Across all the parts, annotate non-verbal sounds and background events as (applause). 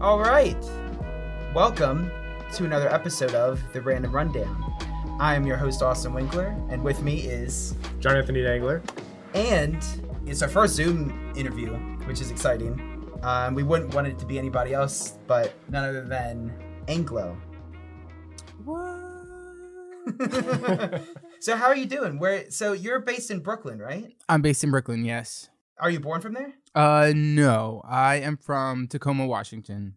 All right. Welcome to another episode of The Random Rundown. I am your host, Austin Winkler, and with me is. John Anthony Dangler. And it's our first Zoom interview, which is exciting. Um, we wouldn't want it to be anybody else, but none other than Ang Low. What? (laughs) (laughs) so how are you doing? Where? So you're based in Brooklyn, right? I'm based in Brooklyn, yes. Are you born from there? Uh, no, I am from Tacoma, Washington.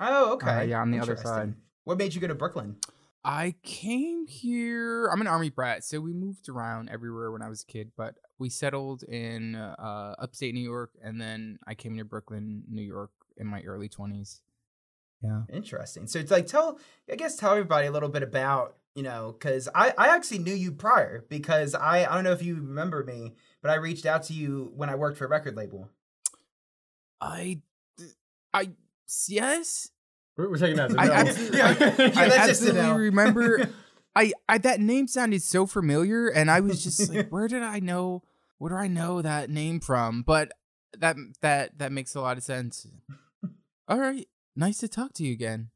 Oh, okay. Uh, yeah, on the other side. What made you go to Brooklyn? I came here. I'm an army brat, so we moved around everywhere when I was a kid. But we settled in uh, upstate New York, and then I came to Brooklyn, New York, in my early 20s. Yeah. Interesting. So it's like tell, I guess, tell everybody a little bit about you know, because I I actually knew you prior because I I don't know if you remember me, but I reached out to you when I worked for a record label. I, I yes, We're, we're taking that. as a I no. absolutely- (laughs) Yeah, I that's just absolutely no. remember. (laughs) I, I that name sounded so familiar, and I was just like, (laughs) where did I know? Where do I know that name from? But that that that makes a lot of sense. All right, nice to talk to you again.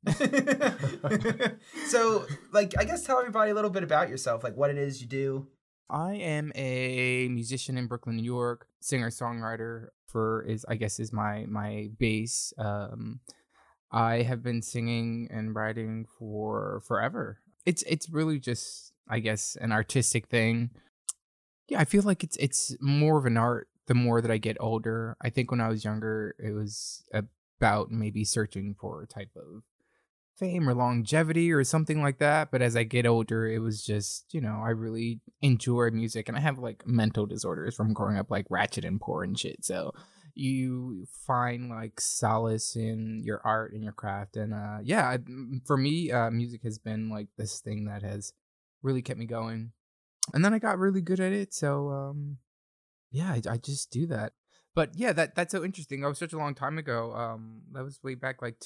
so like I guess tell everybody a little bit about yourself, like what it is you do. I am a musician in Brooklyn, New York, singer songwriter. For is I guess is my my base. Um, I have been singing and writing for forever. It's it's really just I guess an artistic thing. Yeah, I feel like it's it's more of an art the more that I get older. I think when I was younger, it was about maybe searching for a type of fame or longevity or something like that. But as I get older, it was just, you know, I really enjoy music and I have like mental disorders from growing up like ratchet and poor and shit. So you find like solace in your art and your craft. And uh yeah, for me, uh music has been like this thing that has really kept me going. And then I got really good at it. So um yeah, I, I just do that. But yeah, that that's so interesting. That was such a long time ago. Um that was way back like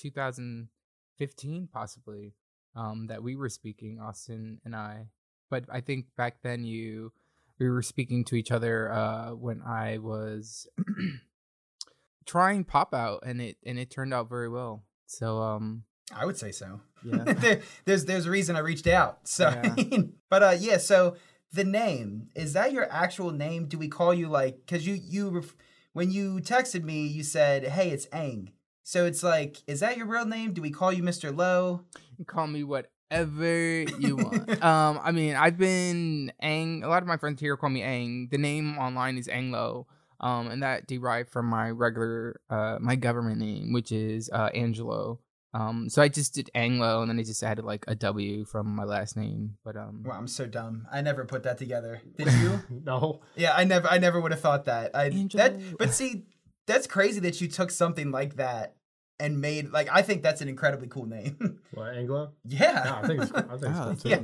2015 possibly um that we were speaking Austin and I. But I think back then you we were speaking to each other uh when I was (clears throat) trying pop out and it and it turned out very well. So um I would say so. yeah. (laughs) there, there's there's a reason I reached out. So, Yeah. (laughs) But uh, yeah. So the name is that your actual name? Do we call you like? Because you you when you texted me, you said, "Hey, it's Ang." So it's like, is that your real name? Do we call you Mr. Low? You call me whatever you (laughs) want. um, I mean, I've been Ang. A lot of my friends here call me Ang. The name online is Ang Low, um, and that derived from my regular, uh, my government name, which is uh, Angelo. Um, so I just did Anglo, and then I just added like a W from my last name. But um, Wow, I'm so dumb. I never put that together. Did you? (laughs) no. yeah, I never I never would have thought that. I Angelo. that but see, that's crazy that you took something like that and made like I think that's an incredibly cool name. (laughs) What Ang Low? yeah. No, I think it's, I think it's oh, (laughs) cool too. Yeah.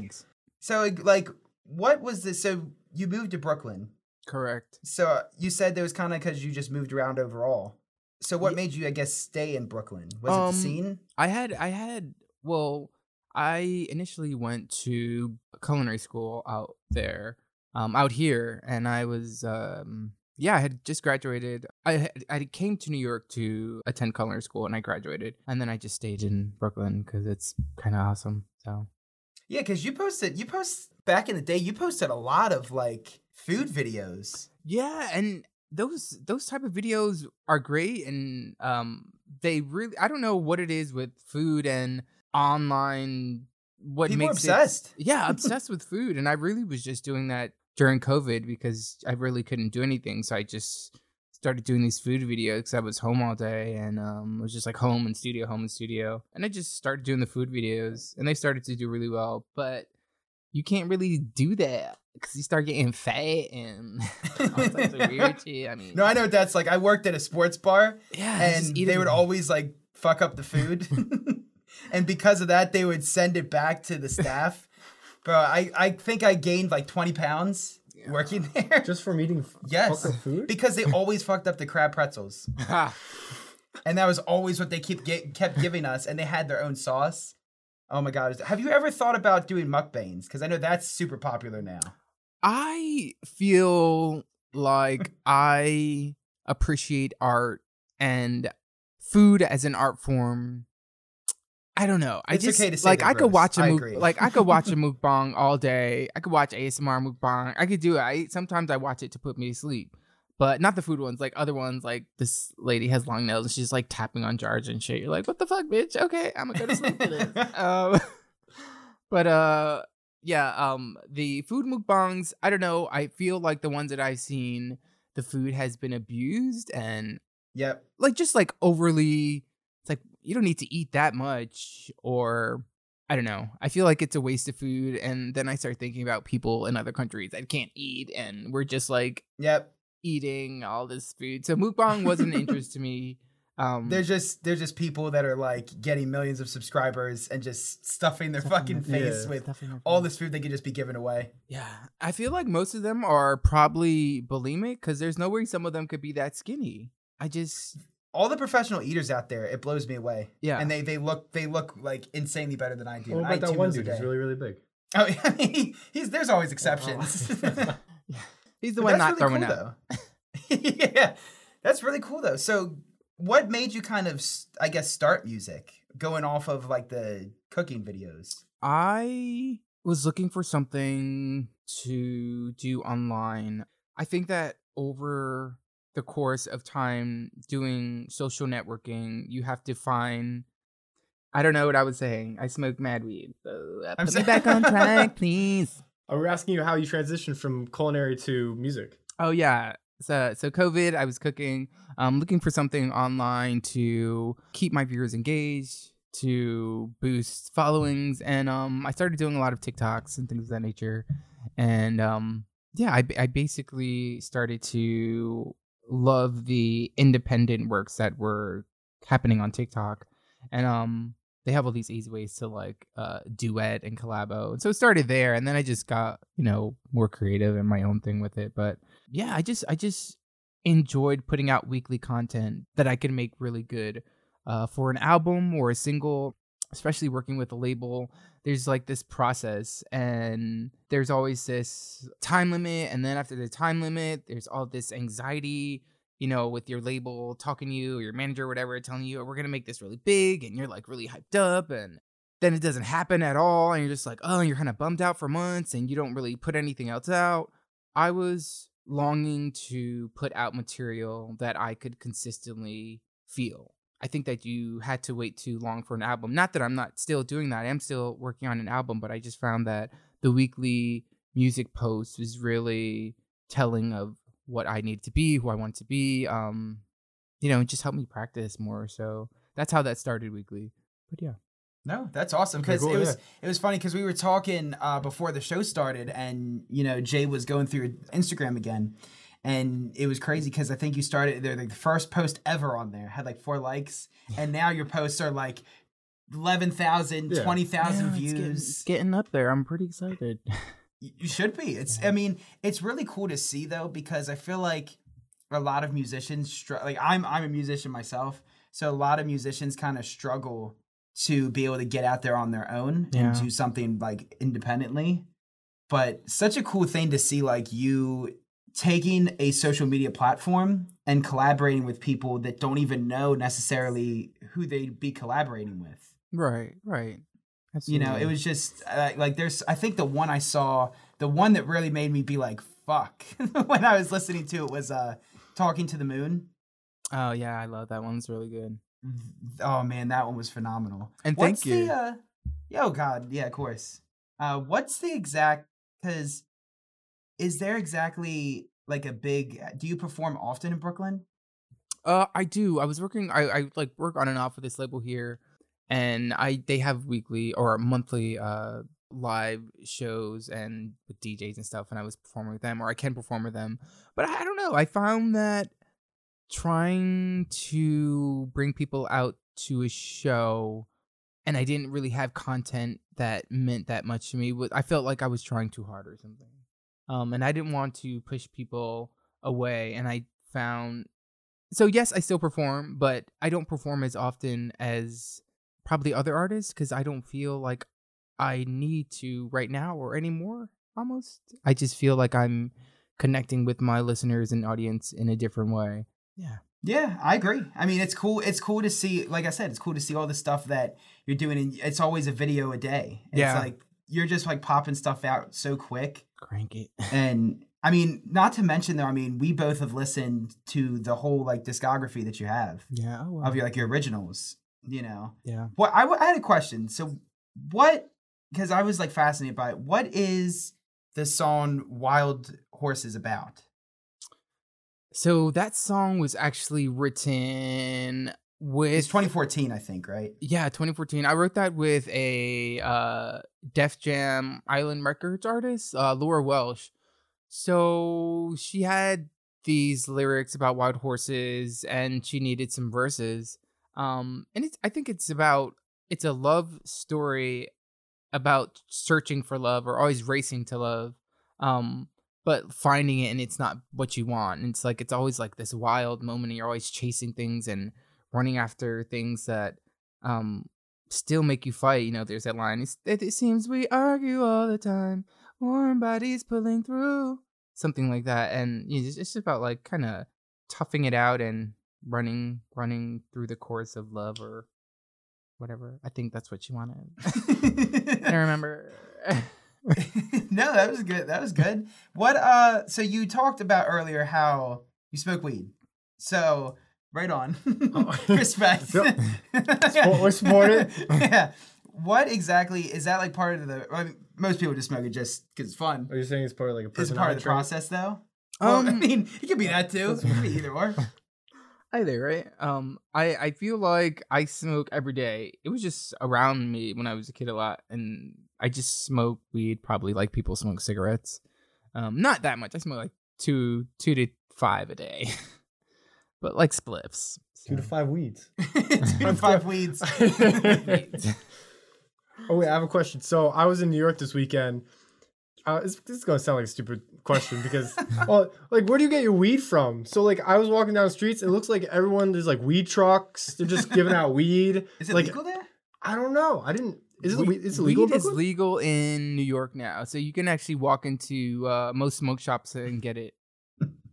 So like- like what was this so you moved to Brooklyn. Correct. So uh, you said there was kind of cuz you just moved around overall. So what Ye- made you I guess stay in Brooklyn? Was it Um, the scene? I had I had well, I initially went to culinary school out there, um, out here, and I was um, yeah, I had just graduated. I I came to New York to attend culinary school, and I graduated, and then I just stayed in Brooklyn because it's kind of awesome. So Yeah, cuz you posted you post back in the day you posted a lot of like food videos. yeah, and those those type of videos are great, and um, they really I don't know what it is with food and online. What People makes it obsessed. yeah (laughs) obsessed with food and i really was just doing that during covid because i really couldn't do anything so i just started doing these food videos because i was home all day and um it was just like home and studio home and studio and i just started doing the food videos and they started to do really well but you can't really do that because you start getting fat and (laughs) all types of weird (laughs) shit i mean No, I know that's like. I worked at a sports bar yeah and they would always like fuck up the food. (laughs) and because of that, they would send it back to the staff. Bro, I, I think I gained like 20 pounds working (laughs) there. Just from eating f- Yes. fucked up food? because they always (laughs) fucked up the crab pretzels. (laughs) And that was always what they keep get, kept giving us. And they had their own sauce. Oh my God. Have you ever thought about doing mukbangs? Because I know that's super popular now. I feel like I appreciate art and food as an art form. I don't know. I It's just okay to say like I could watch a muk- like I could watch a (laughs) mukbang all day. I could watch ASMR mukbang. I could do it. I sometimes I watch it to put me to sleep. But not the food ones, like other ones, like this lady has long nails and she's like tapping on jars and shit. You're like, what the fuck, bitch? Okay, I'm gonna go to sleep for this. (laughs) um, (laughs) but uh, yeah, um, the food mukbangs. I don't know. I feel like the ones that I've seen, the food has been abused and Yep. like just like overly. It's like you don't need to eat that much, or I don't know. I feel like it's a waste of food, and then I start thinking about people in other countries that can't eat, and we're just like Yep. eating all this food. So mukbang wasn't an interest to me. Um, They're just they're just people that are like getting millions of subscribers and just stuffing their Stuffing fucking their- face Yeah. with their all this food they could just be given away. Yeah, I feel like most of them are probably bulimic because there's no way some of them could be that skinny. I just All the professional eaters out there, it blows me away. Yeah. And they they look they look like insanely better than I do. What and I about that one dude? He's really, really big. (laughs) Oh, I mean, he, he's there's always oh. exceptions. (laughs) (laughs) he's the one not really throwing cool, up. though. yeah, that's really cool though. So, what made you kind of, I guess, start music? Going off of like the cooking videos. I was looking for something to do online. I think that over the course of time doing social networking, you have to find. I don't know what I was saying. I smoke mad weed. So I'm put me so- back on track, please. Oh, we're asking you how you transitioned from culinary to music. Oh yeah. So so COVID, I was cooking. Um, looking for something online to keep my viewers engaged, to boost followings, and um, I started doing a lot of TikToks and things of that nature. And um, yeah, I I basically started to love the independent works that were happening on TikTok, and um, they have all these easy ways to like uh duet and collabo. And so it started there and then I just got, you know, more creative and my own thing with it. But yeah, I just I just enjoyed putting out weekly content that I could make really good uh for an album or a single, especially working with a label. There's like this process and there's always this time limit and then after the time limit, there's all this anxiety you know, with your label talking to you or your manager or whatever, telling you, oh, we're going to make this really big and you're like really hyped up and then it doesn't happen at all. And you're just like, oh, you're kind of bummed out for months and you don't really put anything else out. I was longing to put out material that I could consistently feel. I think that you had to wait too long for an album. Not that I'm not still doing that. I am still working on an album, but I just found that the weekly music post was really telling of what I needed to be, who I wanted to be. Um, you know, it just helped me practice more. So that's how that started weekly. But yeah. No, that's awesome because cool, it was yeah. it was funny because we were talking uh, before the show started, and you know Jay was going through Instagram again, and it was crazy because I think you started they're like the first post ever on there had like four likes, and now your posts are like 11,000, Yeah. 20,000 Yeah, it's getting- views. It's getting up there. I'm pretty excited. You should be. It's. I mean, it's really cool to see though because I feel like a lot of musicians str- like I'm. I'm a musician myself, so a lot of musicians kind of struggle to be able to get out there on their own Yeah. and do something like independently. But such a cool thing to see, like you taking a social media platform and collaborating with people that don't even know necessarily who they'd be collaborating with right, right. you know it was just uh, like there's i think the one i saw the one that really made me be like fuck (laughs) when i was listening to it was uh talking to the moon Oh yeah, I love that one. It's really good. oh man that one was phenomenal And what's thank you. the uh yeah, oh god yeah of course uh what's the exact because is there exactly like a big do you perform often in brooklyn Uh, I do. I was working. I, I like work on and off with this label here, and I they have weekly or monthly uh live shows and with DJs and stuff, and I was performing with them, or I can perform with them. But I, I don't know. I found that trying to bring people out to a show, and I didn't really have content that meant that much to me. I felt like I was trying too hard or something. Um, and I didn't want to push people away, and I found so yes, I still perform, but I don't perform as often as probably other artists because I don't feel like I need to right now or anymore. Almost, I just feel like I'm connecting with my listeners and audience in a different way. Yeah. Yeah, I agree. I mean, it's cool. It's cool to see. Like I said, it's cool to see all the stuff that you're doing. And it's always a video a day. It's Yeah. like you're just like popping stuff out so quick. Crank it. (laughs) And I mean, not to mention though, I mean, we both have listened to the whole like discography that you have Yeah. Oh, wow. of your like your originals. You know, yeah. what I, w- I had a question. So, what? Because I was like fascinated by it. What is the song "Wild Horses" about? So that song was actually written with It's 2014, I think, right? Yeah, 2014. I wrote that with a uh, Def Jam Island Records artist, uh, Laura Welsh. So she had these lyrics about wild horses, and she needed some verses. Um, and it's I think it's about it's a love story about searching for love or always racing to love. Um, but finding it and it's not what you want. And it's like it's always like this wild moment and you're always chasing things and running after things that um still make you fight. You know, there's that line. It, it seems we argue all the time. Warm bodies pulling through. Something like that. And you know, it's just about like kind of toughing it out and running running through the course of love or whatever. I think that's what she wanted. (laughs) I remember. (laughs) no, that was good. That was good. What uh so you talked about earlier how you smoke weed. So right on. (laughs) Oh. (laughs) Respect. Yep. Support- we support it. (laughs) yeah. What exactly is that like part of the I mean, most people just smoke it just because it's fun. Are you saying it's part of like a Is it part of the trait? process though? Well, I Um, mean, it could be that too. It could be either or. either right um i i feel like i smoke every day it was just around me when i was a kid a lot and i just smoke weed probably like people smoke cigarettes um not that much i smoke like two two to five a day but like spliffs Two to five weeds. (laughs) Two to five weeds. (laughs) (laughs) Oh wait, I have a question. So I was in New York this weekend. Uh, this, this is gonna sound like a stupid question because, well, like, where do you get your weed from? So like, I was walking down the streets. It looks like everyone there's like weed trucks. They're just giving out weed. Is it like, legal there? I don't know. I didn't. Is it? Weed- Weed, it legal? in weed is legal in new york now so you can actually walk into uh most smoke shops and get it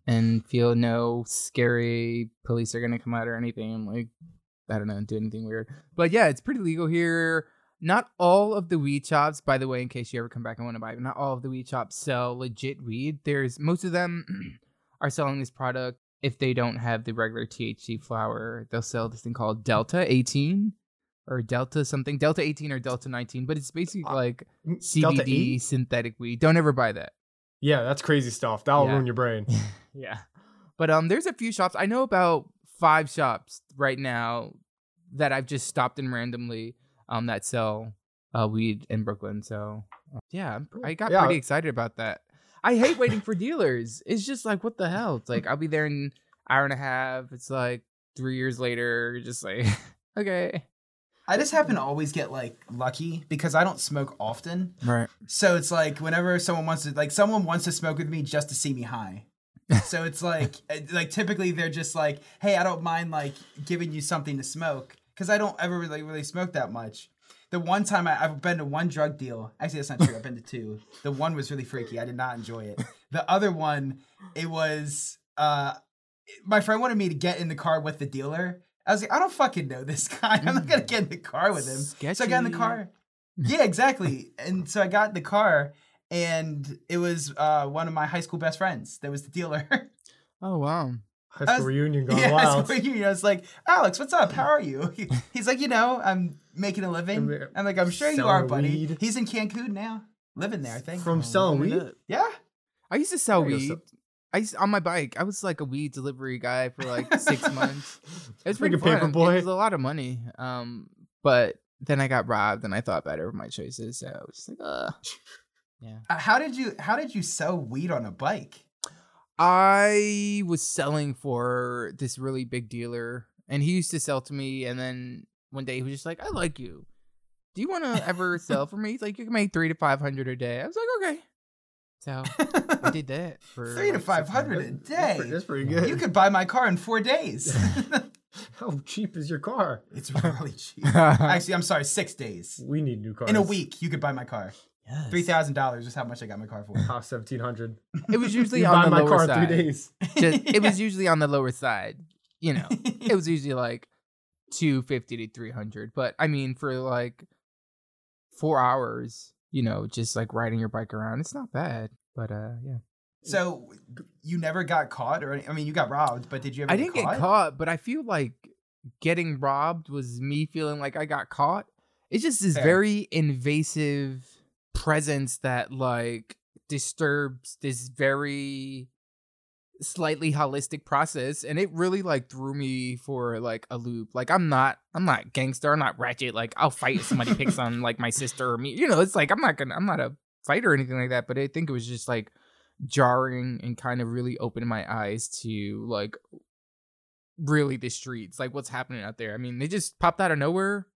and feel no scary police are gonna come out or anything and like i don't know do anything weird. But yeah it's pretty legal here. Not all of the weed shops by the way in case you ever come back and want to buy it not all of the weed shops sell legit weed. There's most of them (clears throat) are selling this product if they don't have the regular thc flower. They'll sell this thing called delta 18 or delta something delta 18 or delta 19 but it's basically Uh, like cbd synthetic weed. Don't ever buy that Yeah, that's crazy stuff. That'll Yeah. ruin your brain. (laughs) yeah but um there's a few shops i know about five shops right now that i've just stopped in randomly um that sell uh weed in brooklyn so uh, yeah i got Yeah. pretty excited about that i hate waiting for dealers it's just like what the hell it's like i'll be there in an hour and a half it's like three years later just like (laughs) okay I just happen to always get like lucky because I don't smoke often. right So it's like whenever someone wants to like someone wants to smoke with me just to see me high. So (laughs) it's like uh, like typically they're just like, "Hey, I don't mind like giving you something to smoke cuz I don't ever really really smoke that much." The one time I, I've been to one drug deal. Actually, that's not true. I've been to two. The one was really freaky. I did not enjoy it. The other one, it was uh my friend wanted me to get in the car with the dealer. I was like, I don't fucking know this (laughs) guy. I'm not gonna get in the car with him. So I got in the car. Yeah, exactly. and so I got in the car, and it was uh, one of my high school best friends that was the dealer. (laughs) oh wow High school was- reunion gone yeah, wild. so you know, I was like, Alex, what's up? How are you? (laughs) He- He's like, you know, I'm making a living. I'm- I'm like, I'm sure you are, buddy. weed. He's in Cancun now, living there. I think. From Oh, selling weed. yeah. I used to sell There weed. I used on my bike. I was like a weed delivery guy for like six months. (laughs) It was Like pretty a paper fun. boy. It was a lot of money. Um, but then I got robbed, and I thought better of my choices. So I was just like, uh, yeah. Uh, How did you How did you sell weed on a bike? I was selling for this really big dealer, and he used to sell to me. And then one day he was just like, "I like you. Do you want to ever (laughs) sell for me? He's like, you can make three to five hundred a day." I was like, "Okay." So (laughs) I did that for Three to like, six five hundred a months. That's day. pretty, that's pretty good. You could buy my car in four days. (laughs) How cheap is your car? it's really cheap. (laughs) Actually, I'm sorry, six days. We need new cars. In a week, you could buy my car. Yes. Three thousand dollars is how much I got my car for. Cost seventeen hundred. It was usually on buy the my lower car in side. three days. Just, it was usually on the lower side. you know, it was usually like 250 to 300. But I mean, for like four hours, you know, just like riding your bike around, it's not bad. But uh, yeah. So you never got caught, or any- I mean, you got robbed, but did you ever? I didn't get get caught, but I feel like getting robbed was me feeling like I got caught. It's just this Fair. very invasive presence that like disturbs this very slightly holistic process and it really like threw me for like a loop like i'm not i'm not gangster i'm not ratchet like i'll fight if somebody picks (laughs) on like my sister or me you know it's like i'm not gonna i'm not a fighter or anything like that but i think it was just like jarring and kind of really opened my eyes to like really the streets like what's happening out there i mean they just popped out of nowhere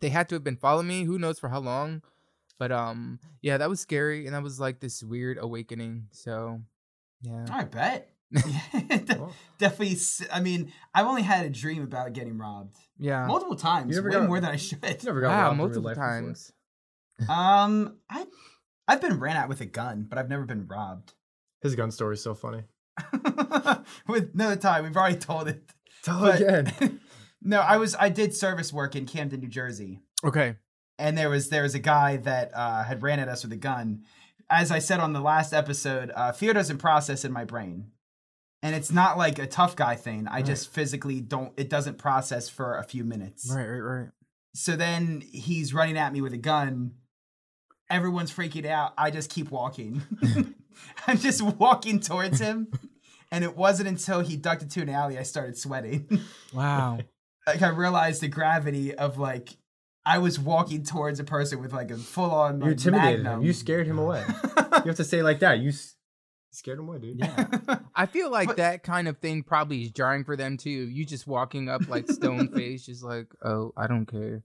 they had to have been following me who knows for how long but um yeah that was scary and that was like this weird awakening so yeah I bet. (laughs) De- Well, Definitely. I mean, I've only had a dream about getting robbed yeah multiple times, You never way got- more than I should. you never got wow robbed in real multiple life before. times Um, I, I've been ran at with a gun, but I've never been robbed. His gun story is so funny. (laughs) with no time, we've already told it. Tell But- again. (laughs) no, I was I did service work in Camden, New Jersey, okay and there was there was a guy that uh, had ran at us with a gun. As I said on the last episode, uh, fear doesn't process in my brain, and it's not like a tough guy thing. I Right. just physically don't. It doesn't process for a few minutes. right right right So then he's running at me with a gun. Everyone's freaking out. I just keep walking. (laughs) (laughs) I'm just walking towards him. And it wasn't until he ducked into an alley I started sweating. wow (laughs) like I realized the gravity of like I was walking towards a person with like a full on like, you intimidated magnum. him. You scared him away. You have to say it like that. You scared him away, dude. yeah (laughs) I feel like But- that kind of thing probably is jarring for them too. You just walking up like stone (laughs) face, just like, oh, I don't care.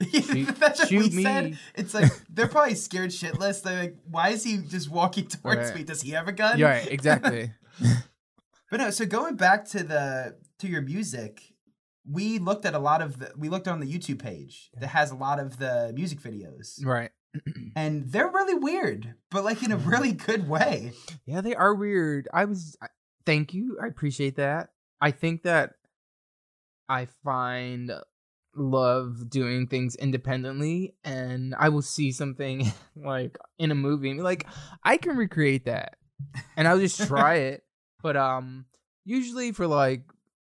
(laughs) Shoot- That's what we me. said. It's like they're probably scared shitless. They're like, why is he just walking towards Right. me? Does he have a gun? Yeah, right, exactly. But no, so going back to the to your music, we looked at a lot of the we looked on the YouTube page that has a lot of the music videos. right. (clears throat) And they're really weird, but like in a really good way. Yeah, they are weird. I was I- thank you. I appreciate that. I think that I find love doing things independently and I will see something (laughs) like in a movie and be like I can recreate that. And I'll just try (laughs) it. But um usually for like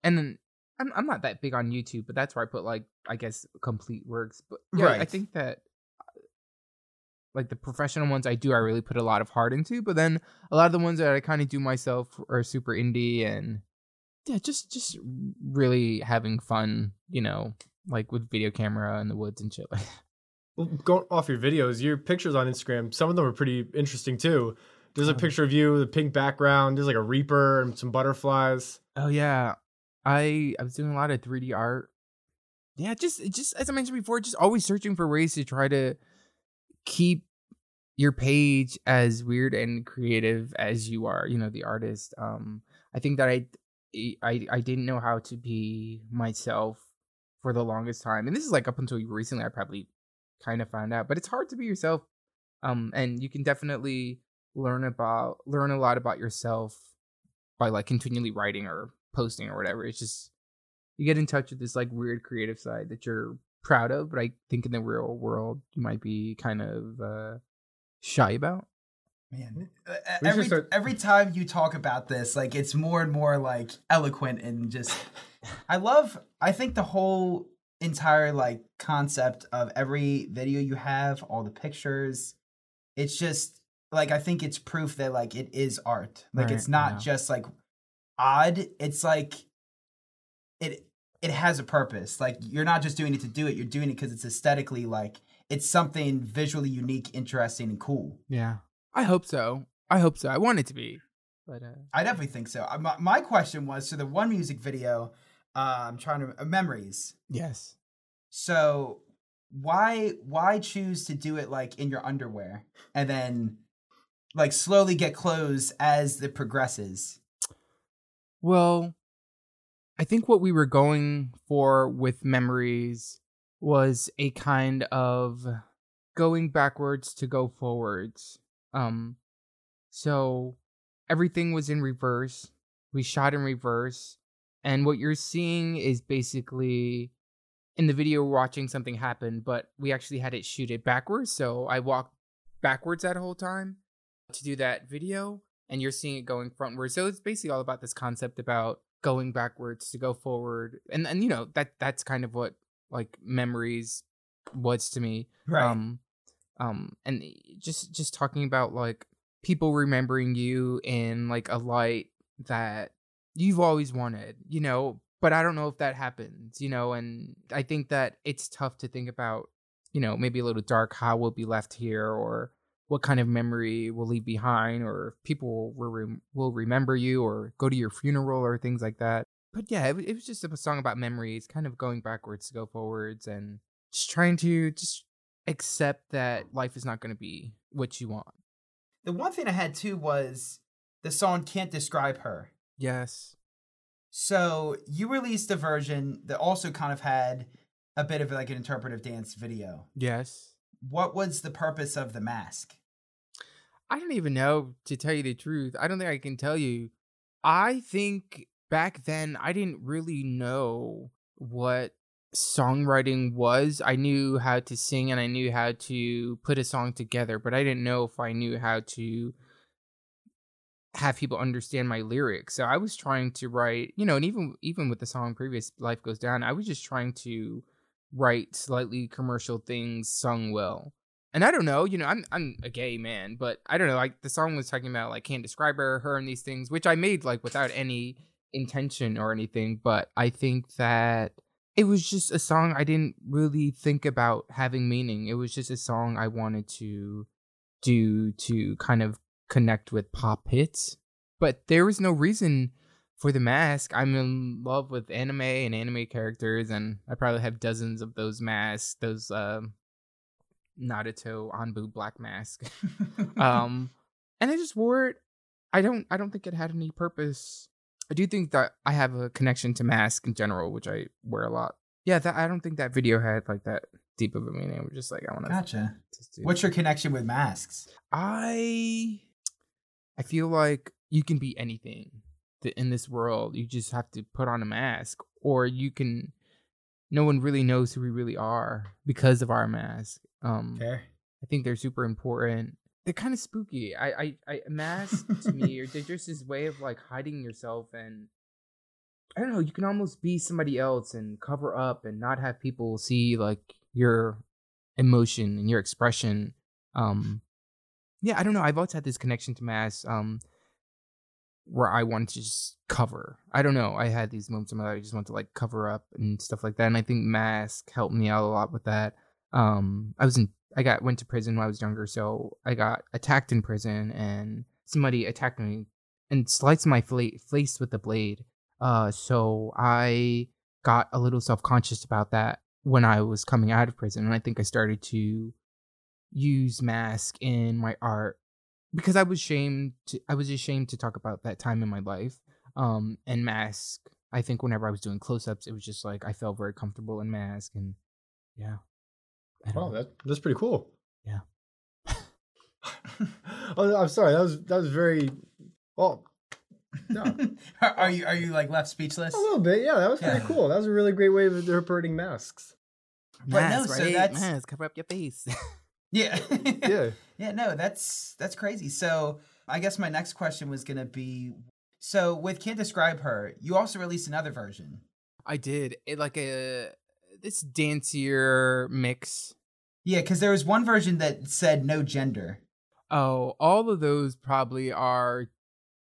and then I'm I'm not that big on YouTube, but that's where I put like I guess complete works. But yeah, I think that like the professional ones I do I really put a lot of heart into, but then a lot of the ones that I kind of do myself are super indie and yeah, just just really having fun, you know, like with video camera in the woods and shit like. Well, going off your videos, your pictures on Instagram, some of them are pretty interesting too. There's a picture of you with a pink background. There's like a reaper and some butterflies. Oh yeah. I I was doing a lot of 3D art. Yeah, just just as I mentioned before, just always searching for ways to try to keep your page as weird and creative as you are, you know, the artist. Um I think that I I I didn't know how to be myself for the longest time. And this is like up until recently I probably kind of found out, but it's hard to be yourself. Um and you can definitely learn about learn a lot about yourself by like continually writing or posting or whatever. It's just you get in touch with this like weird creative side that you're proud of, but I think in the real world you might be kind of uh shy about. Man, uh, every start- every time you talk about this, like it's more and more like eloquent and just. (laughs) I love. I think the whole entire like concept of every video you have, all the pictures, it's just like I think it's proof that like it is art. Like Right, it's not yeah. just like odd. It's like it it has a purpose. Like you're not just doing it to do it. You're doing it because it's aesthetically like it's something visually unique, interesting, and cool. Yeah. I hope so. I hope so. I want it to be. But uh I definitely think so. Uh, My, my question was so the one music video, uh, I'm trying to uh, memories. yes. So why why choose to do it like in your underwear and then like slowly get clothes as it progresses? Well, I think what we were going for with memories was a kind of going backwards to go forwards. Um so everything was in reverse. We shot in reverse And what you're seeing is basically in the video watching something happen, but we actually had it shoot it backwards. So I walked backwards that whole time to do that video, and you're seeing it going frontwards. So it's basically all about this concept about going backwards to go forward. And and you know, that that's kind of what like memories was to me. Right. Um um and just just talking about like people remembering you in like a light that you've always wanted, you know, but I don't know if that happens, you know, and I think that it's tough to think about, you know, maybe a little dark how we'll be left here or what kind of memory we'll leave behind or if people will, rem- will remember you or go to your funeral or things like that. But yeah, it, it was just a song about memories, kind of going backwards to go forwards and just trying to just accept that life is not going to be what you want. the one thing I had too was the song "Can't Describe Her." Yes. So you released a version that also kind of had a bit of like an interpretive dance video. Yes. What was the purpose of the mask? I don't even know to tell you the truth. I don't think I can tell you. I think back then I didn't really know what songwriting was. I knew how to sing and I knew how to put a song together, but I didn't know if I knew how to have people understand my lyrics. So I was trying to write, you know, and even even with the song previous Life Goes Down, I was just trying to write slightly commercial things sung well. And I don't know, you know, I'm I'm a gay man, but I don't know, like the song was talking about like can't describe her, her and these things, which I made like without any intention or anything, but I think that it was just a song I didn't really think about having meaning. It was just a song I wanted to do to kind of connect with pop hits. But there was no reason for the mask. I'm in love with anime and anime characters, and I probably have dozens of those masks, those um Naruto Anbu black mask. (laughs) um and I just wore it. I don't I don't think it had any purpose. I do think that I have a connection to mask in general, which I wear a lot. Yeah, that I don't think that video had like that deep of a meaning. We're just like I want to Gotcha. do What's your connection with masks? I I feel like you can be anything in this world. You just have to put on a mask, or you can. No one really knows who we really are because of our mask. Um, Fair. I think they're super important. They're kind of spooky. I, I, I masks to me are (laughs) they're just this way of like hiding yourself and I don't know. You can almost be somebody else and cover up and not have people see like your emotion and your expression. Um, yeah, I don't know. I've always had this connection to masks. Um, where I wanted to just cover. I don't know. I had these moments in my life I just want to like cover up and stuff like that. And I think mask helped me out a lot with that. Um, I was in, I got went to prison when I was younger, so I got attacked in prison, and somebody attacked me and sliced my face with a blade. Uh, so I got a little self conscious about that when I was coming out of prison, and I think I started to use mask in my art because I was ashamed to, I was ashamed to talk about that time in my life. Um and mask, I think whenever I was doing close ups, it was just like I felt very comfortable in mask and yeah. I don't Wow, know. that, that's pretty cool. Yeah. (laughs) oh, I'm sorry. That was that was very well. No, (laughs) are are you are you like left speechless? a little bit. Yeah, that was pretty Yeah. cool. That was a really great way of interpreting masks. But no, Mask, so right? that's- mask, cover up your face. (laughs) Yeah. Yeah. Yeah, no, that's that's crazy. So I guess my next question was gonna be so with Can't Describe Her, you also released another version. I did. It like a this dancier mix. Yeah, because there was one version that said no gender. Oh, all of those probably are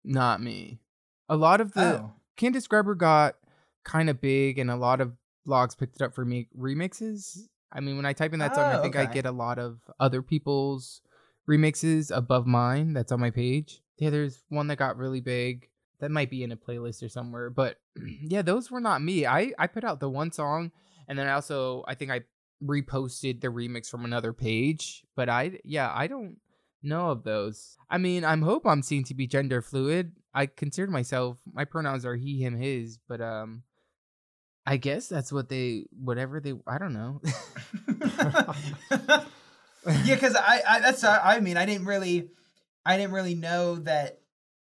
not me. A lot of the oh. Describe Her got kind of big, and a lot of blogs picked it up for me remixes. I mean, when I type in that song, I Oh, think I get a lot of other people's remixes above mine. That's on my page. Yeah, there's one that got really big. That might be in a playlist or somewhere. But (clears throat) yeah, those were not me. I I put out the one song, and then I also I think I reposted the remix from another page. But I yeah I don't know of those. I mean, I'm hope I'm seen to be gender fluid. I consider myself my pronouns are he, him, his, but um I guess that's what they whatever they I don't know. (laughs) yeah, (laughs) because I, I that's I mean I didn't really I didn't really know that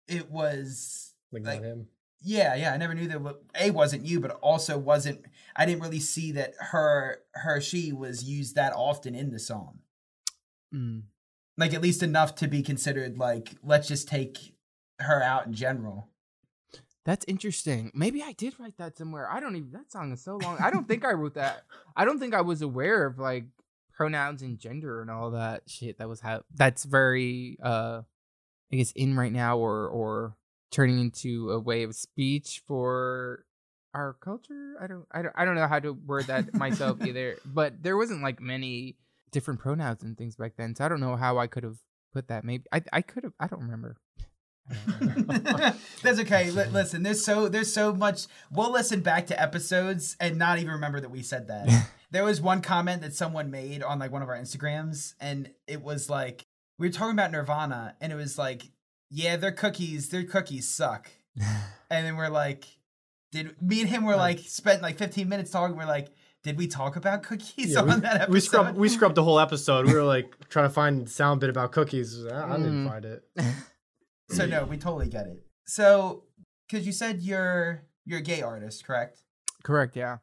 it was Like, Like- not him. Yeah, yeah. I never knew that A wasn't you, but also wasn't I didn't really see that her her she was used that often in the song. Mm. Like at least enough to be considered like let's just take her out in general. That's interesting. Maybe I did write that somewhere. I don't even. That song is so long. I don't think I wrote that. I don't think I was aware of like pronouns and gender and all that shit. That was how. That's very. uh I guess in right now, or or turning into a way of speech for our culture. I don't. I don't. I don't know how to word that myself (laughs) either. But there wasn't like many different pronouns and things back then, so I don't know how I could have put that. Maybe I. I could have. I don't remember. I don't remember. (laughs) That's okay. Li- listen, there's so there's so much. We'll listen back to episodes and not even remember that we said that. (laughs) there was one comment that someone made on like one of our Instagrams, and it was like we were talking about Nirvana, and it was like, yeah, their cookies, their cookies suck. (laughs) And then we're like, did me and him were like spent like 15 minutes talking. We're like, did we talk about cookies Yeah, (laughs) on we, that episode? we scrubbed (laughs) we scrubbed the whole episode. We were like trying to find sound bit about cookies. I, I didn't Mm. find it. So no, we totally get it. So, because you said you're you're a gay artist, correct? Correct. Yeah.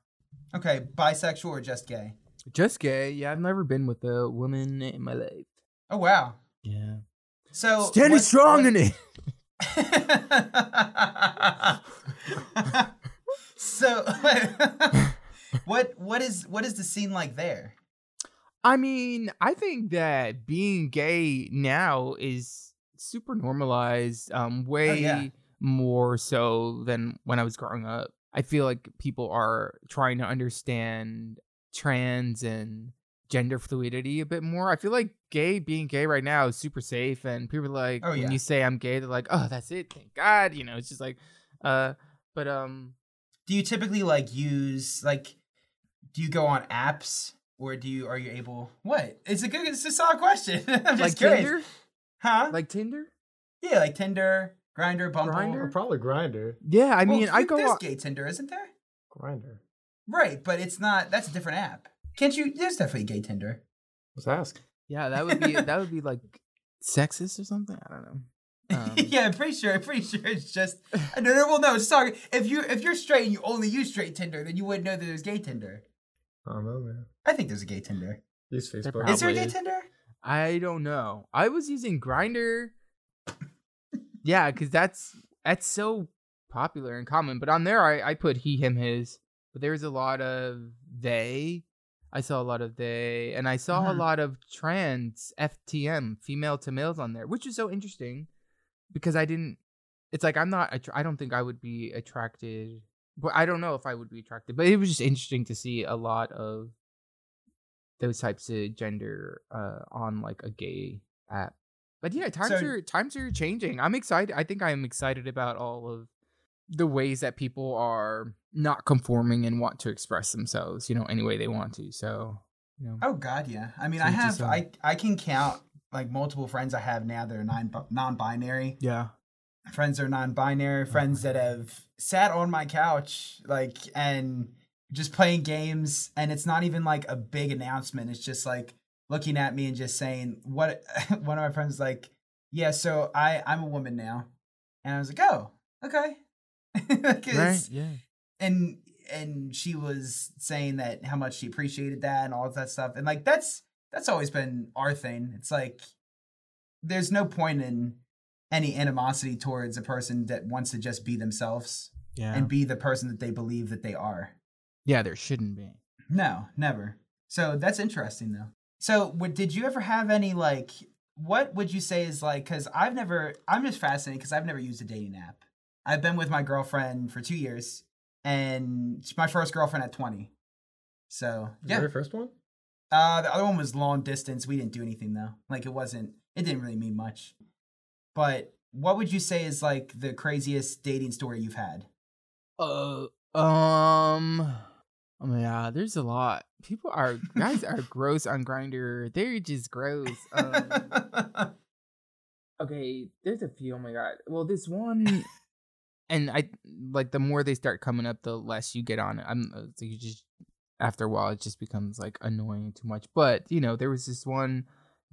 Okay, bisexual or just gay? Just gay. Yeah, I've never been with a woman in my life. Oh wow. Yeah. So Standing what- strong what- in it. (laughs) so (laughs) what what is what is the scene like there? I mean, I think that being gay now is super normalized, um, way Oh, yeah. more so than when I was growing up. I feel like people are trying to understand trans and gender fluidity a bit more. I feel like gay being gay right now is super safe and people are like Oh, when yeah. you say I'm gay, they're like, Oh, that's it, thank God. You know, it's just like uh but um Do you typically like use like do you go on apps or do you are you able what? It's a good it's a solid question. (laughs) I'm just like curious. Tinder? Huh? Like Tinder? yeah, like Tinder, Grindr, Bumble. Grindr? Or probably grinder. Yeah, I Well, mean I go there's on gay Tinder, isn't there? Grindr. Right, but it's not that's a different app. Can't you there's definitely gay Tinder. Let's ask. Yeah, that would be that would be like sexist or something. I don't know. (laughs) Um, yeah, I'm pretty sure. I'm pretty sure it's just. No, no, well, no. Sorry. If you if you're straight and you only use straight Tinder, then you wouldn't know that there's gay Tinder. I don't know, man. I think there's a gay Tinder. Use Facebook. Probably. Is there a gay. Tinder? I don't know. I was using Grindr. (laughs) yeah, because that's that's so popular and common. But on there, I I put he, him, his. But there's a lot of they. I saw a lot of they, and I saw a Mhm. lot of trans FTM, female to males, on there, which is so interesting because I didn't. It's like I'm not. attra- I don't think I would be attracted. But I don't know if I would be attracted. But it was just interesting to see a lot of those types of gender uh, on like a gay app. But yeah, times So- are times are changing. I'm excited. I think I'm excited about all of the ways that people are not conforming and want to express themselves, you know, any way they want to. So, you know, Oh God, yeah. I mean, I have um, I I can count like multiple friends I have now that are non non-binary. yeah, Friends that are non-binary. Friends that have sat on my couch like and just playing games, and it's not even like a big announcement. It's just like looking at me and just saying what. (laughs) one of my friends like, yeah, so I I'm a woman now, and I was like, oh, okay. (laughs) right, yeah, and and she was saying that how much she appreciated that and all of that stuff and like that's that's always been our thing. It's like there's no point in any animosity towards a person that wants to just be themselves yeah, and be the person that they believe that they are. Yeah. There shouldn't be. no never. So that's interesting though. So what did you ever have any like what would you say is like because i've never i'm just fascinated because i've never used a dating app i've been with my girlfriend for two years and she's my first girlfriend at 20 so yeah very first one? uh the other one was long distance we didn't do anything though like it wasn't it didn't really mean much but what would you say is like the craziest dating story you've had Uh, um, oh my god, there's a lot. People are guys are (laughs) gross on Grindr. They're just gross. Um, (laughs) okay, there's a few. Oh my god. Well, this one, (laughs) and I like the more they start coming up, the less you get on it. I'm uh, you just after a while it just becomes like annoying too much. But you know, there was this one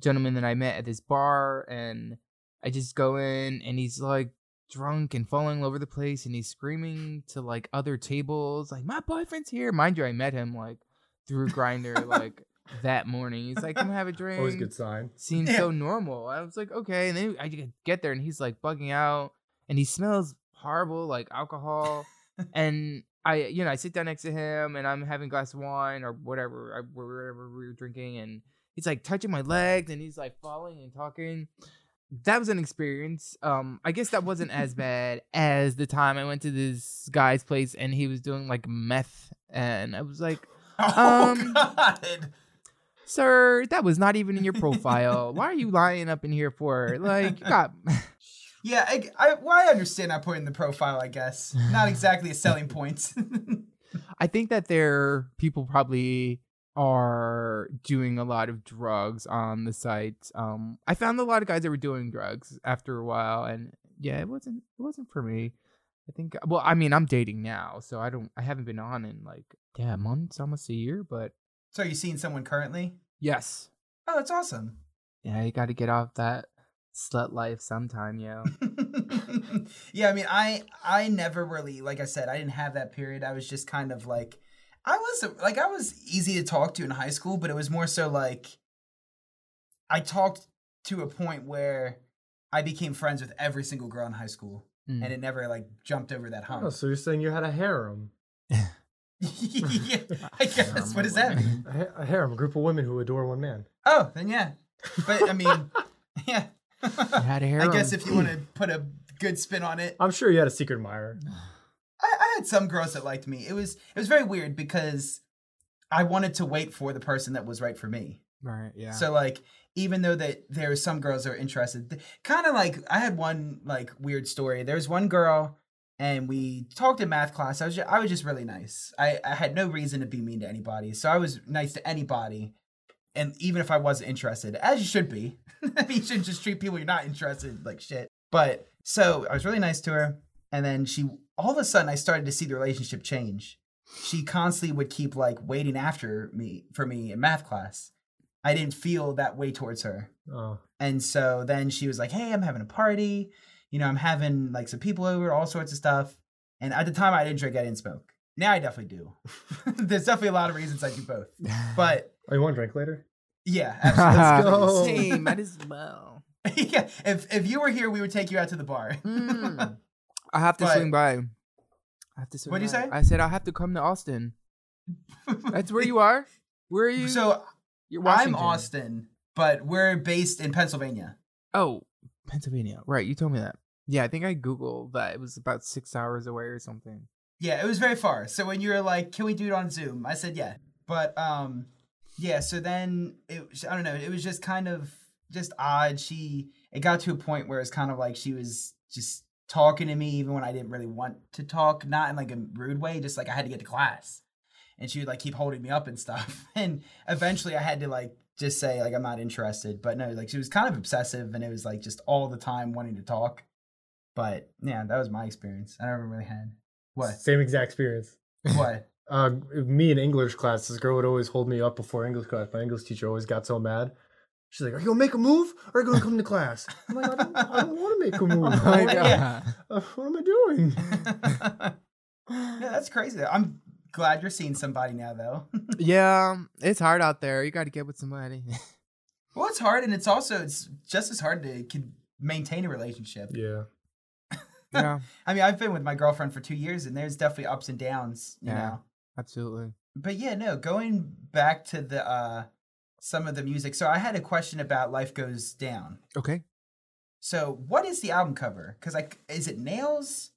gentleman that I met at this bar, and I just go in, and he's like drunk and falling all over the place and he's screaming to like other tables like my boyfriend's here mind you i met him like through Grindr like (laughs) that morning he's like come have a drink Always a good sign. seemed Yeah. so (laughs) normal i was like okay and then i get there and he's like bugging out and he smells horrible like alcohol (laughs) and i you know i sit down next to him and i'm having a glass of wine or whatever I, whatever we were drinking and he's like touching my legs and he's like falling and talking. That was an experience um i guess that wasn't as (laughs) bad as the time i went to this guy's place and he was doing like meth and i was like (laughs) Oh Um, God. sir that was not even in your profile. Why are you lying up in here for? Like you got Yeah, I, I, well, I understand I put it in the profile, I guess. Not (laughs) exactly a selling point. (laughs) I think that there people probably are doing a lot of drugs on the site. Um, I found a lot of guys that were doing drugs after a while, and yeah, it wasn't it wasn't for me. I think well, I mean, I'm dating now, so I don't I haven't been on in like yeah months, almost a year, but so, are you seeing someone currently? yes, Oh, that's awesome. yeah, you got to get off that slut life sometime, yo. (laughs) yeah, I mean, I I never really, like I said, I didn't have that period. I was just kind of like, I was like, I was easy to talk to in high school, but it was more so like, I talked to a point where I became friends with every single girl in high school, Mm. and it never like jumped over that hump. Oh, so you're saying you had a harem? (laughs) yeah, I (laughs) guess. What does that mean? A, a harem, a group of women who adore one man. Oh, then yeah. But I mean, yeah. You had a I guess harem. if you want to put a good spin on it, I'm sure you had a secret admirer. I, I had some girls that liked me. It was it was very weird because I wanted to wait for the person that was right for me. right, yeah. So like even though that there are some girls that are interested, kind of like I had one like weird story. There was one girl and we talked in math class. I was just, I was just really nice. I I had no reason to be mean to anybody. So I was nice to anybody. And even if I wasn't interested, as you should be. (laughs) You shouldn't just treat people you're not interested like shit. But so I was really nice to her. And then she, all of a sudden, I started to see the relationship change. She constantly would keep like waiting after me for me in math class. I didn't feel that way towards her. Oh, And so then she was like, Hey, I'm having a party. You know, I'm having like some people over, all sorts of stuff. And at the time, I didn't drink, I didn't smoke. Now I definitely do. (laughs) There's definitely a lot of reasons I do both. (laughs) But oh, you want to drink later? yeah, (laughs) absolutely. Let's go. Hey, might as well. (laughs) yeah, if if you were here, we would take you out to the bar. (laughs) Mm. I have to But- swing by. I have to swing What do you say? I said I'll have to come to Austin. That's where you are. Where are you? so You're I'm Austin, but we're based in Pennsylvania. Oh, Pennsylvania. Right, you told me that. Yeah, I think I googled that. It was about six hours away or something. Yeah, it was very far. So when you were like, "Can we do it on Zoom?" I said, "Yeah." But um, yeah. So then it, I don't know. It was just kind of just odd. She it got to a point where it's kind of like she was just talking to me even when I didn't really want to talk, not in like a rude way, just like I had to get to class, and she would like keep holding me up and stuff. (laughs) And eventually, I had to like just say like I'm not interested. But no, like she was kind of obsessive, and it was like just all the time wanting to talk. But yeah, that was my experience. I never really had what Same exact experience. what. Uh, me in English class, this girl would always hold me up before English class. My English teacher always got so mad. She's like, "Are you gonna make a move, or are you gonna come to class?" I'm like, "I don't, I don't want to make a (laughs) move. Oh my wanna- (laughs) Yeah. uh, what am I doing?" (laughs) yeah, that's crazy. I'm glad you're seeing somebody now, though. yeah, it's hard out there. You got to get with somebody. well, it's hard, and it's also it's just as hard to can maintain a relationship. Yeah. yeah, I mean, I've been with my girlfriend for two years, and there's definitely ups and downs, you Yeah. know. Absolutely. But yeah, no. Going back to the uh some of the music. So I had a question about "Life Goes Down." Okay. So what is the album cover? Because like, is it nails?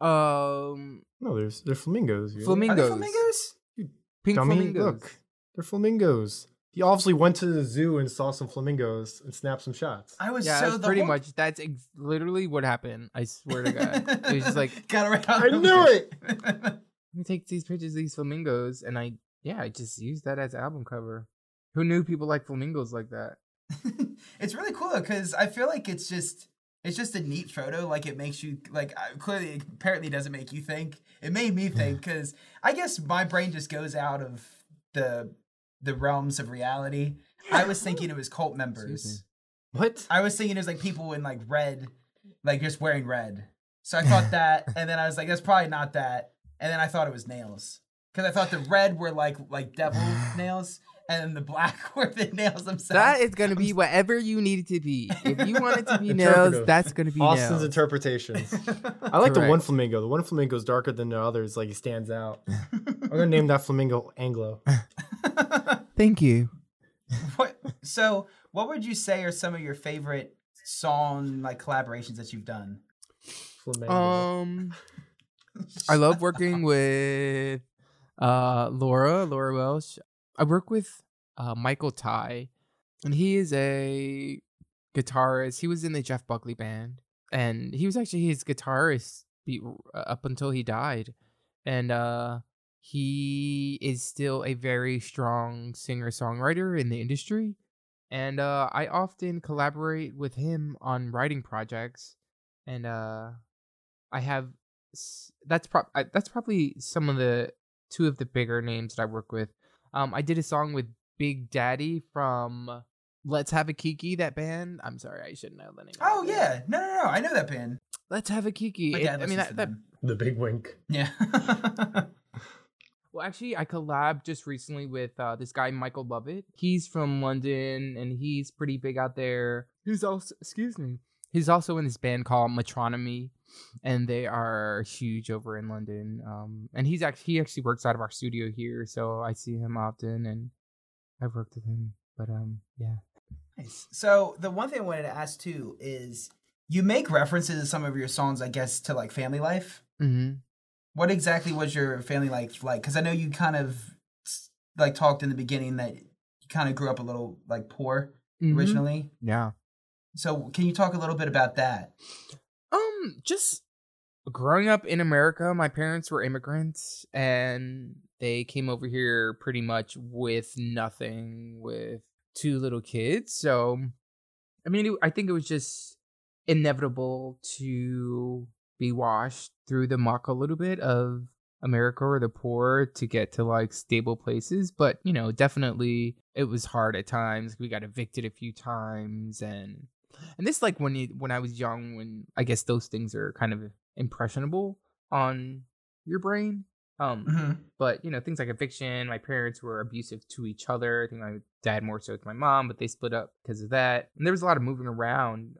Um, No, there's they're flamingos. you know? Are they Flamingos. flamingos? pink Dummy, flamingos. look, they're flamingos. He obviously went to the zoo and saw some flamingos and snapped some shots. I was Yeah, so the pretty whole- much. That's ex- literally what happened. I swear to God. it was just (laughs) like, got (laughs) it right I knew list. Let me take these pictures of these flamingos, and I, yeah, I just used that as album cover. Who knew people like flamingos like that? (laughs) it's really cool because I feel like it's just it's just a neat photo. Like it makes you like clearly it apparently doesn't make you think. It made me think (sighs) because I guess my brain just goes out of the the realms of reality. I was thinking it was cult (laughs) members. What? I was thinking it was like people in like red like just wearing red. So I (laughs) thought that, and then I was like, that's probably not that. And then I thought it was nails because I thought the red were like like devil (sighs) nails, and then the black (laughs) were the nails themselves. That is gonna be whatever you need it to be. If you want it to be (laughs) nails, that's gonna be Austin's nails. interpretations. (laughs) I like the one flamingo. The one flamingo is darker than the others. Like he stands out. I'm gonna name that flamingo Ang Low. Thank you. what, so, what would you say are some of your favorite song like collaborations that you've done? Flamingo. Um, I love (laughs) working with uh Laura, Laura Welsh. I work with uh Michael Tighe, and he is a guitarist. He was in the Jeff Buckley band, and he was actually his guitarist up until he died, and uh he is still a very strong singer songwriter in the industry. And uh, I often collaborate with him on writing projects, and uh, I have that's pro- I, that's probably some of the two of the bigger names that I work with. Um, I did a song with Big Daddy from Let's Have a Kiki, that band. I'm sorry, I shouldn't know the name. Oh it. yeah, no, no, no. I know that band. Let's Have a Kiki. It- I mean, that, that the big wink. Yeah. (laughs) Well, actually, I collabed just recently with uh, this guy Michael Lovett. He's from London, and he's pretty big out there. He's also, excuse me, he's also in this band called Metronomy, and they are huge over in London. Um, and he's actually he actually works out of our studio here, so I see him often, and I've worked with him. But um, yeah. Nice. So the one thing I wanted to ask too is you make references in some of your songs, I guess, to like family life. Mm-hmm. What exactly was your family life like? Because I know you kind of like talked in the beginning that you kind of grew up a little like poor originally. Yeah. So can you talk a little bit about that? Um, just growing up in America, my parents were immigrants and they came over here pretty much with nothing, with two little kids. So, I mean, it, I think it was just inevitable to be washed through the muck a little bit of America or the poor to get to like stable places. But, you know, definitely it was hard at times. We got evicted a few times and and this like when you when I was young when I guess those things are kind of impressionable on your brain. Um hmm but you know things like eviction my parents were abusive to each other i think my dad more so with my mom but they split up because of that and there was a lot of moving around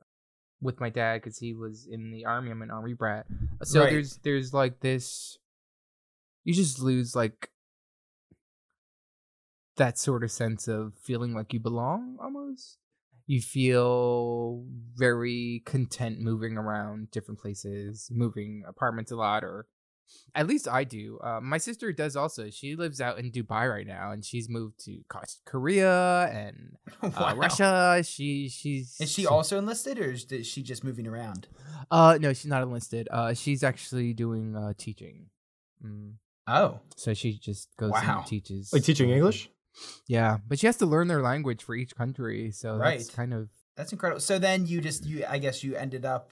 with my dad because he was in the army i'm an army brat so Right. there's there's like this you just lose like that sort of sense of feeling like you belong almost you feel very content moving around different places moving apartments a lot or at least I do. Uh, my sister does also. She lives out in Dubai right now, and she's moved to Korea and (laughs) uh, Wow. Russia. She she's Is she also enlisted, or is she just moving around? Uh, no, she's not enlisted. Uh, she's actually doing uh teaching. Mm. Oh, So she just goes Wow. and teaches. Like teaching English? Yeah, but she has to learn their language for each country. So that's kind of that's incredible. So then you just you, I guess you ended up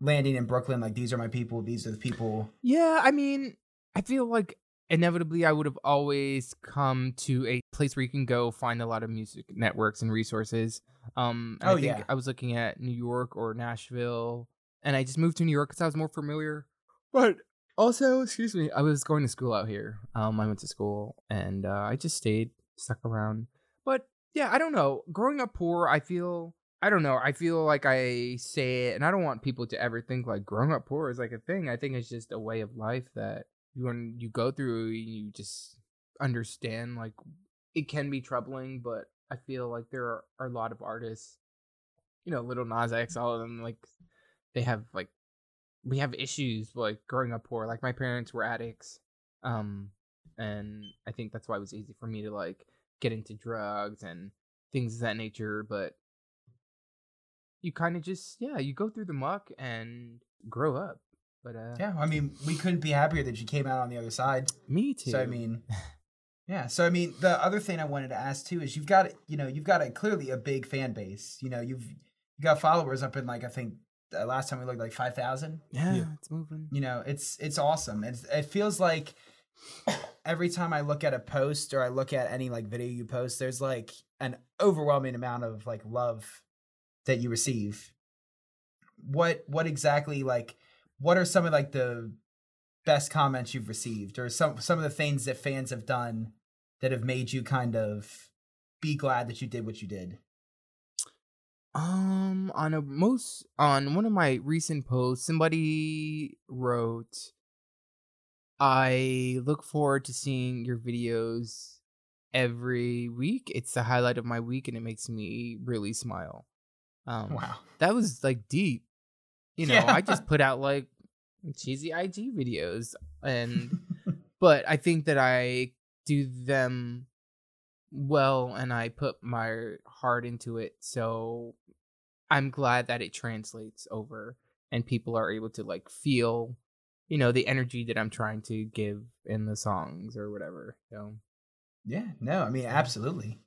landing in Brooklyn. Like these are my people. These are the people. Yeah, I mean, I feel like inevitably I would have always come to a place where you can go find a lot of music networks and resources. Um, and Oh, I think yeah. I was looking at New York or Nashville, and I just moved to New York because I was more familiar. But also, excuse me, I was going to school out here. Um, I went to school, and uh, I just stayed stuck around. But yeah, I don't know. Growing up poor, I feel. I don't know. I feel like I say it, and I don't want people to ever think like growing up poor is like a thing. I think it's just a way of life that you when you go through, you just understand. Like it can be troubling, but I feel like there are, are a lot of artists, you know, Lil Nas X, all of them, like they have like we have issues like growing up poor. Like my parents were addicts, um, and I think that's why it was easy for me to like get into drugs and things of that nature. But you kind of just yeah, you go through the muck and grow up. But uh, Yeah, I mean, we couldn't be happier that you came out on the other side. me too. So I mean, (laughs) yeah. So I mean, the other thing I wanted to ask too is you've got you know you've got a clearly a big fan base. You know you've you got followers up in like I think uh, last time we looked like five thousand. yeah, Yeah. it's moving. You know it's it's awesome. It's, it feels like every time I look at a post or I look at any like video you post, there's like an overwhelming amount of like love that you receive. what what exactly like what are some of like the best comments you've received or some some of the things that fans have done that have made you kind of be glad that you did what you did? Um, on a most on one of my recent posts, somebody wrote, "I look forward to seeing your videos every week. It's the highlight of my week, and it makes me really smile." Um, Wow. that was like deep. You know, Yeah. I just put out like cheesy IG videos, and (laughs) but I think that I do them well and I put my heart into it. So I'm glad that it translates over and people are able to like feel, you know, the energy that I'm trying to give in the songs or whatever. So yeah, no, I mean absolutely.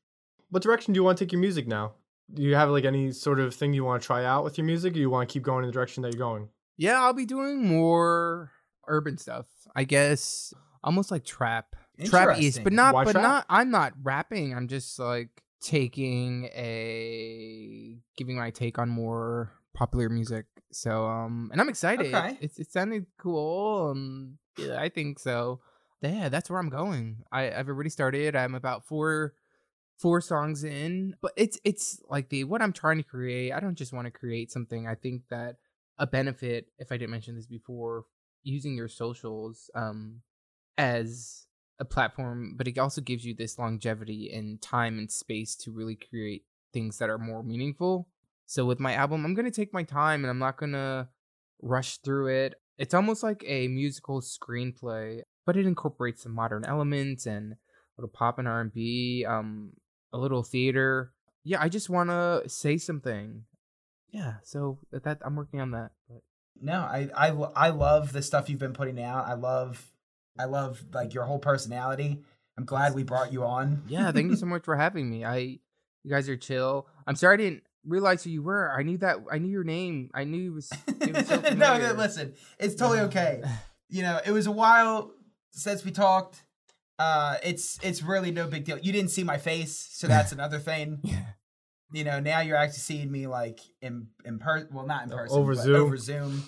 What direction do you want to take your music now? Do you have like any sort of thing you want to try out with your music, or you want to keep going in the direction that you're going? yeah, I'll be doing more urban stuff. I guess almost like trap. Trap east, but not Why but trap? not I'm not rapping. I'm just like taking a giving my take on more popular music. So um and I'm excited. Okay. It's it sounded cool. Um yeah, I think so. Yeah, that's where I'm going. I, I've already started. I'm about four four songs in. But it's it's like the what I'm trying to create. I don't just want to create something. I think that a benefit, if I didn't mention this before, using your socials um as a platform, but it also gives you this longevity and time and space to really create things that are more meaningful. So with my album, I'm gonna take my time and I'm not gonna rush through it. It's almost like a musical screenplay, but it incorporates some modern elements and a little pop and R&B, um, a little theater. Yeah, I just want to say something. Yeah, so that, that I'm working on that. But No, I, I I love the stuff you've been putting out. I love I love like your whole personality. I'm glad we brought you on. yeah, thank you so (laughs) much for having me. I, you guys are chill. I'm sorry I didn't realize who you were. I knew that. I knew your name. I knew it was. It was so (laughs) no, familiar. no, listen, it's totally okay. (laughs) You know, it was a while since we talked. Uh, it's it's really no big deal. You didn't see my face, so that's (laughs) another thing. Yeah. You know, now you're actually seeing me like in in person. Well, not in person, over Zoom. Over Zoom.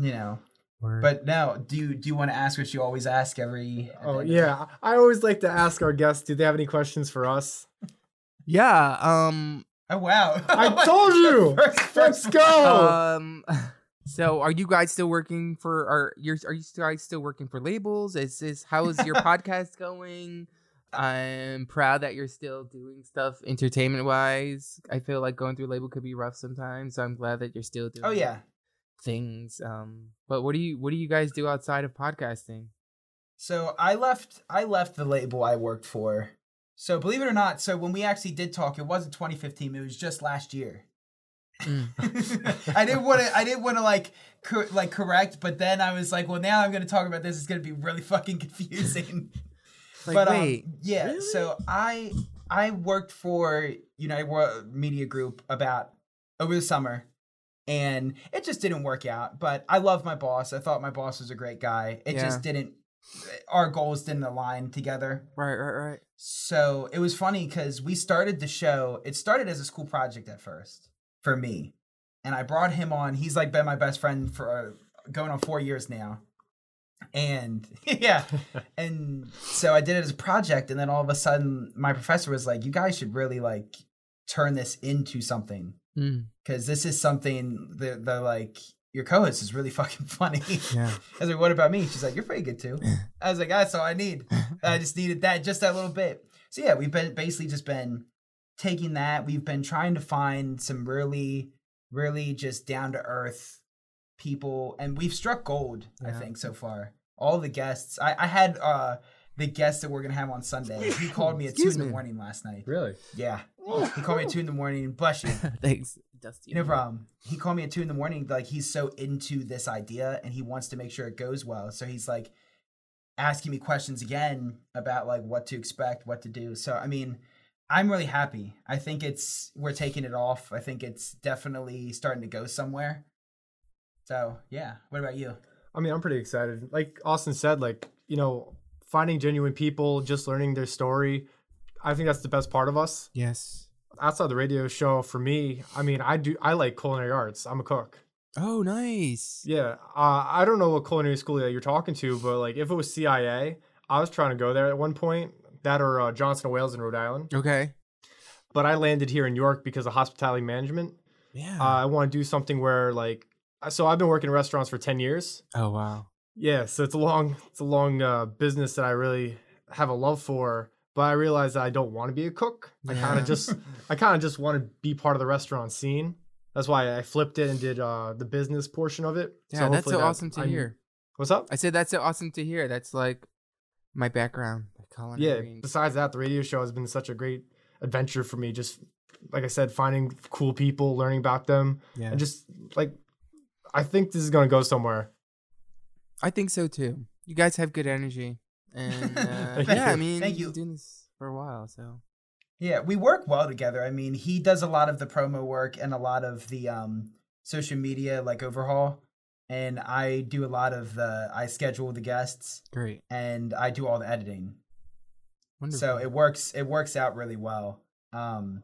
you know, Word. but no. Do you do you want to ask what you always ask every? Oh end yeah, I always like to ask our guests, do they have any questions for us? yeah. Um. Oh wow! (laughs) I (laughs) told you. First- Let's go. Um. (laughs) So, are you guys still working for? Are you are you guys still working for labels? Is this how is your podcast going? I'm proud that you're still doing stuff entertainment wise. I feel like going through label could be rough sometimes, so I'm glad that you're still doing. Oh yeah. things. Um, but what do you what do you guys do outside of podcasting? So I left I left the label I worked for. So believe it or not, so when we actually did talk, it wasn't 2015. It was just last year. Mm. (laughs) I didn't want to. I didn't want to like cor- like correct, but then I was like, well, now I'm going to talk about this. It's going to be really fucking confusing. (laughs) Like, but wait, um, yeah. really? So I I worked for United World Media Group about over the summer, and it just didn't work out. But I love my boss. I thought my boss was a great guy. It Yeah. just didn't. Our goals didn't align together. right, right, right. So it was funny because we started the show. It started as a school project at first for me, and I brought him on. He's like been my best friend for uh, going on four years now, and (laughs) yeah, (laughs) and so I did it as a project. And then all of a sudden, my professor was like, "You guys should really like turn this into something Mm, because this is something that the like." Your co-host is really (laughs) fucking funny. yeah. I was like, "What about me?" She's like, "You're pretty good too." (laughs) I was like, "That's all I need." I just needed that, just that little bit. So yeah, we've been basically just been taking that. We've been trying to find some really, really just down to earth people, and we've struck gold. I think so far. All the guests. I, I had uh the guest that we're gonna have on Sunday. He (laughs) called me at two Excuse in the morning last night. Really? Yeah, he called me at two in the morning. Bless you. (laughs) Thanks, Dusty. No problem. He called me at two in the morning. Like he's so into this idea and he wants to make sure it goes well. So he's like asking me questions again about like what to expect, what to do. So I mean, I'm really happy. I think it's we're taking it off. I think it's definitely starting to go somewhere. So yeah. What about you? I mean, I'm pretty excited. Like Austin said, like, you know, finding genuine people, just learning their story. I think that's the best part of us. Yes. Outside the radio show, for me, I mean, I do, I like culinary arts. I'm a cook. Oh, nice. Yeah, uh, I don't know what culinary school that you're talking to, but like if it was CIA, I was trying to go there at one point. That or uh, Johnson Wales in Rhode Island, Okay. but I landed here in York because of hospitality management. Yeah. Uh, I want to do something where like, so I've been working in restaurants for ten years. oh wow. Yeah, so it's a long, it's a long uh, business that I really have a love for. But I realized that I don't want to be a cook. I kind of just, I kind of just want to be part of the restaurant scene. That's why I flipped it and did uh, the business portion of it. Yeah, that's so that awesome to I'm- hear. What's up? I said that's so awesome to hear. That's like my background. like yeah culinary besides that the radio show has been such a great adventure for me just like i said finding cool people learning about them yeah. and just like i think this is going to go somewhere I think so too. You guys have good energy, and (laughs) uh, yeah, I mean, Thank you. been doing this for a while, so Yeah, we work well together. I mean, he does a lot of the promo work and a lot of the um social media like overhaul, and I do a lot of the I schedule the guests great, and I do all the editing. wonderful. So it works it works out really well. Um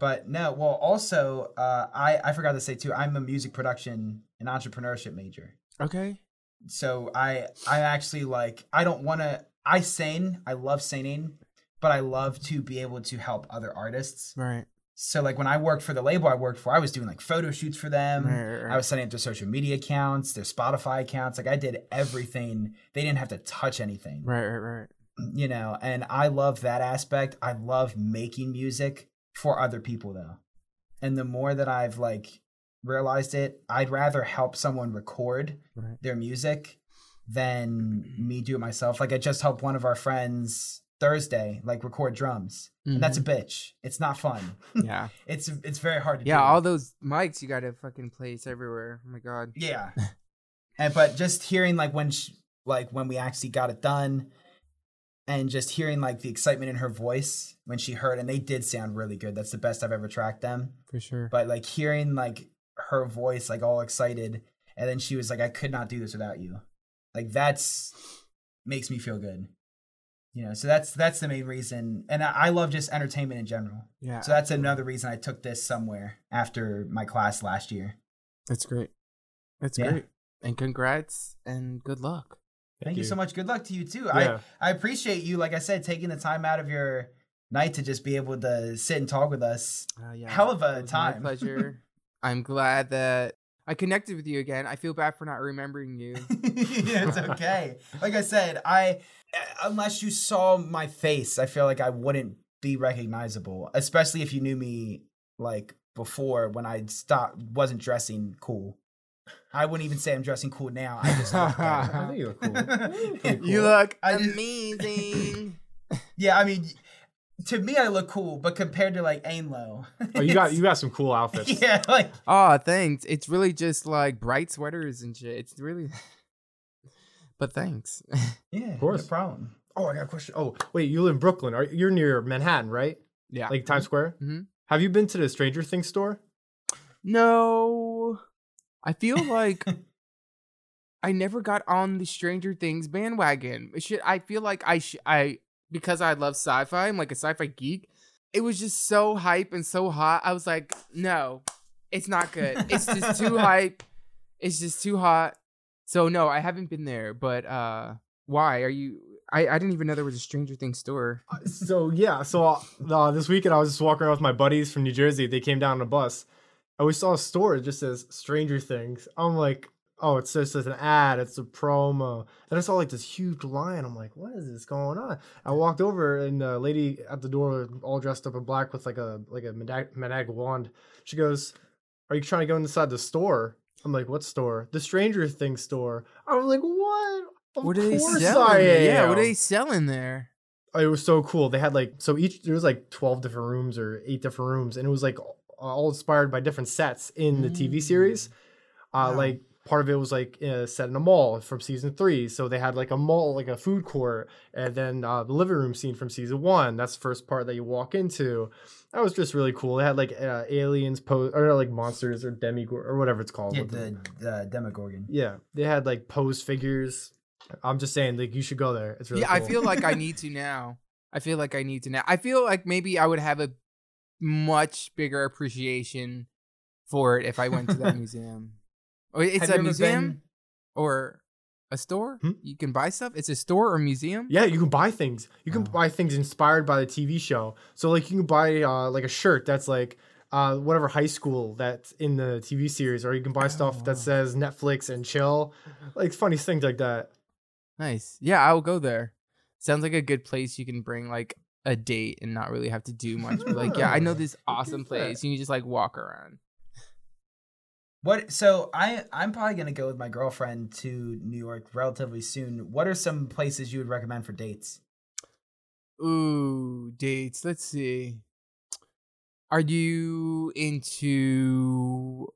but no, well also uh I I forgot to say too, I'm a music production and entrepreneurship major. okay, So I I actually like I don't want to I sing, I love singing, but I love to be able to help other artists. right, So like when I worked for the label I worked for, I was doing like photo shoots for them. right, right, I was setting up their social media accounts, their Spotify accounts. Like I did everything. They didn't have to touch anything. right, right, right. You know, and I love that aspect. I love making music for other people though. And the more that I've like realized it, I'd rather help someone record Right. their music than me do it myself. Like I just helped one of our friends Thursday like record drums. And that's a mm-hmm. bitch. It's not fun. (laughs) Yeah, It's it's very hard to do. yeah. do. All those mics you gotta fucking place everywhere. Oh my god. Yeah. (laughs) and but just hearing like when she, like when we actually got it done and just hearing like the excitement in her voice when she heard and they did sound really good. That's the best I've ever tracked them. For sure. But like hearing like her voice like all excited and then she was like I could not do this without you. Like that's makes me feel good. You know, so that's that's the main reason. And I, I love just entertainment in general. yeah, So that's another reason I took this somewhere after my class last year. that's great. That's Yeah. great. And congrats and good luck. Thank, you. you. so much. Good luck to you too. Yeah. I I appreciate you, like I said, taking the time out of your night to just be able to sit and talk with us. Uh, yeah, Hell of a it my time. (laughs) pleasure. I'm glad that I connected with you again. I feel bad for not remembering (laughs) you. yeah, it's (laughs) okay. Like I said, I unless you saw my face, I feel like I wouldn't be recognizable, especially if you knew me like before when I stopped wasn't dressing cool. I wouldn't even say I'm dressing cool now. I just look (laughs) i think you look cool Pretty You cool. look I just- amazing. yeah, I mean, to me, I look cool, but compared to like Ang Low, oh you got (laughs) you got some cool outfits yeah, like oh, thanks. It's really just like bright sweaters and shit. It's really. (laughs) but thanks. (laughs) yeah, of course. no problem. oh i got a question oh wait you live in brooklyn are you're near manhattan right yeah. like times square Mhm. have you been to the stranger things store No, I feel like I never got on the Stranger Things bandwagon. Shit, I feel like I sh- I because I love sci-fi. I'm like a sci-fi geek. It was just so hype and so hot. I was like, no, it's not good. It's just too (laughs) hype. It's just too hot. So no, I haven't been there. But uh, why are you? I I didn't even know there was a Stranger Things store. so yeah so uh, this weekend i was just walking around with my buddies from new jersey they came down on a bus and we saw a store it just says stranger things i'm like oh it's just an ad it's a promo and i saw like this huge line i'm like what is this going on i walked over and the lady at the door all dressed up in black with like a like a medag, medag wand she goes are you trying to go inside the store i'm like what store the stranger things store i was like what of What are they selling? Yeah, what are they selling there? Oh, it was so cool. They had like so each there was like twelve different rooms or eight different rooms, and it was like all inspired by different sets in the TV series. Uh, Wow. Like part of it was like uh, set in a mall from season three, so they had like a mall, like a food court, and then uh, the living room scene from season one. That's the first part that you walk into. That was just really cool. They had like uh, aliens pose or like monsters or demigod or whatever it's called. Yeah, the, the Demogorgon. yeah, they had like pose figures. I'm just saying, like you should go there. It's really yeah, I feel like I (laughs) need to now. I feel like I need to now. I feel like maybe I would have a much bigger appreciation for it if I went to that (laughs) museum. Oh, it's Have a museum been- or a store. Hmm? You can buy stuff. It's a store or museum. Yeah, you can buy things. You can Oh. buy things inspired by the TV show. So like you can buy uh, like a shirt that's like uh, whatever high school that's in the TV series, or you can buy stuff Oh, that says Netflix and chill, like funny things like that. Nice. Yeah, I will go there. Sounds like a good place you can bring like a date and not really have to do much. But like, yeah, I know (laughs) this awesome place. You can just like walk around. What? So I I'm probably gonna go with my girlfriend to New York relatively soon. What are some places you would recommend for dates? Ooh, dates. Let's see. Are you into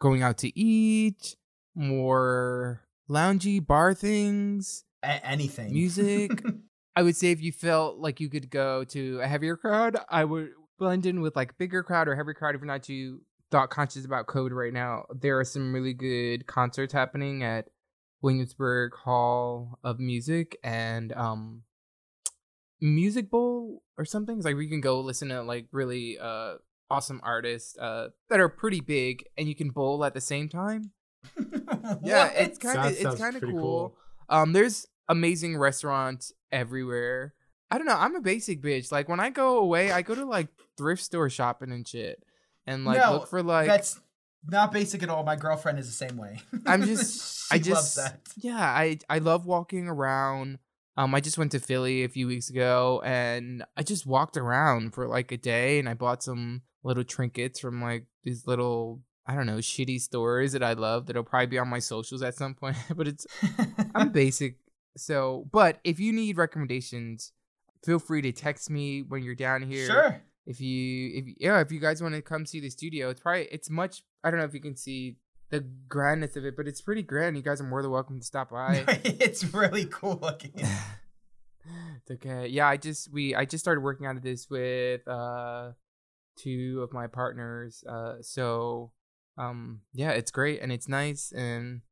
going out to eat? More loungy bar things? A- anything. Music? (laughs) I would say if you felt like you could go to a heavier crowd, I would blend in with like bigger crowd or heavier crowd if you're not too thought conscious about code right now. There are some really good concerts happening at Williamsburg Hall of Music and um Music Bowl or something. It's like where you can go listen to like really uh awesome artists uh that are pretty big and you can bowl at the same time. (laughs) Yeah, it's kind of it's kind of cool. cool. Um, there's amazing restaurants everywhere. I don't know. I'm a basic bitch. Like when I go away, I go to like thrift store shopping and shit, and like No, look for like That's not basic at all. My girlfriend is the same way. I'm (laughs) just- she I loves just that. yeah. I I love walking around. Um, I just went to Philly a few weeks ago, and I just walked around for like a day, and I bought some little trinkets from like these little I don't know shitty stores that I love that'll probably be on my socials at some point. (laughs) but it's I'm (laughs) basic. So, but if you need recommendations, feel free to text me when you're down here. Sure. If you, if yeah, if you guys want to come see the studio, it's probably it's much. I don't know if you can see the grandness of it, but it's pretty grand. You guys are more than welcome to stop (laughs) by. it's really cool looking. (laughs) (laughs) it's okay. Yeah, I just we I just started working on this with uh two of my partners. Uh, so um yeah, it's great and it's nice and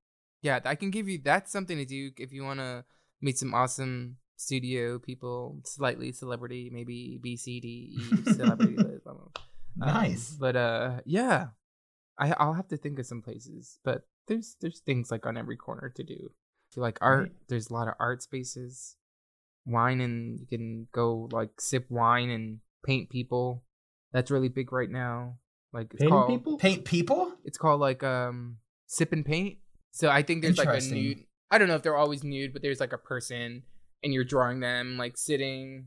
yeah, I can give you that's something to do if you want to meet some awesome studio people, slightly celebrity, maybe B C D E (laughs) celebrity. blah. Um, Nice. but uh yeah. I I'll have to think of some places, but there's there's things like on every corner to do. If you like art, Right. there's a lot of art spaces. Wine and you can go like sip wine and paint people. That's really big right now. Like it's Painting called people? Paint people? it's called like um sip and paint. So I think there's like a nude. I don't know if they're always nude, but there's like a person and you're drawing them like sitting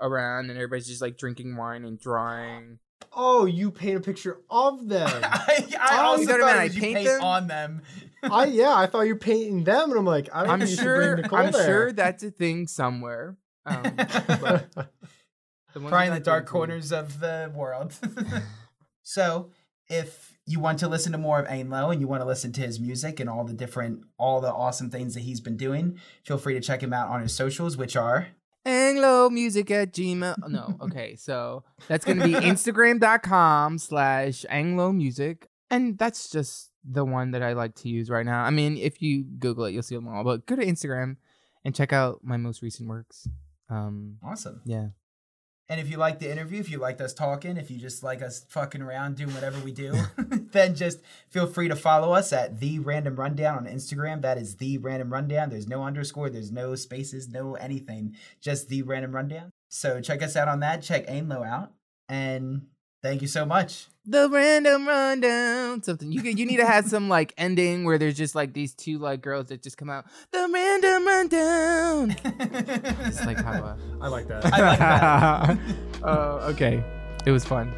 around and everybody's just like drinking wine and drawing. Oh, you paint a picture of them. (laughs) I, I Oh, also you know what I thought mean? I you paint paint them? on them. (laughs) I yeah, I thought you were painting them, and I'm like, I don't I'm think you should sure. I'm there. sure that's a thing somewhere. Um, (laughs) but the Probably in the dark corners of the world. so, if you want to listen to more of Ang Low and you want to listen to his music and all the different, all the awesome things that he's been doing, feel free to check him out on his socials, which are Ang Low music at Gmail. No, (laughs) okay. So that's going to be Instagram.com slash Ang Low music. And that's just the one that I like to use right now. I mean, if you Google it, you'll see them all. But go to Instagram and check out my most recent works. Um, awesome. yeah. And if you like the interview, if you liked us talking, if you just like us fucking around doing whatever we do, (laughs) (laughs) then just feel free to follow us at the Random Rundown on Instagram. That is the Random Rundown. There's no underscore, there's no spaces, no anything, just the Random Rundown. So check us out on that. Check Ang Low out, and thank you so much. The random rundown. Something you could- you need to have some like ending where there's just like these two like girls that just come out. The random rundown. It's like how. Uh, (laughs) I like that. I like that. uh, (laughs) (laughs) okay, it was fun.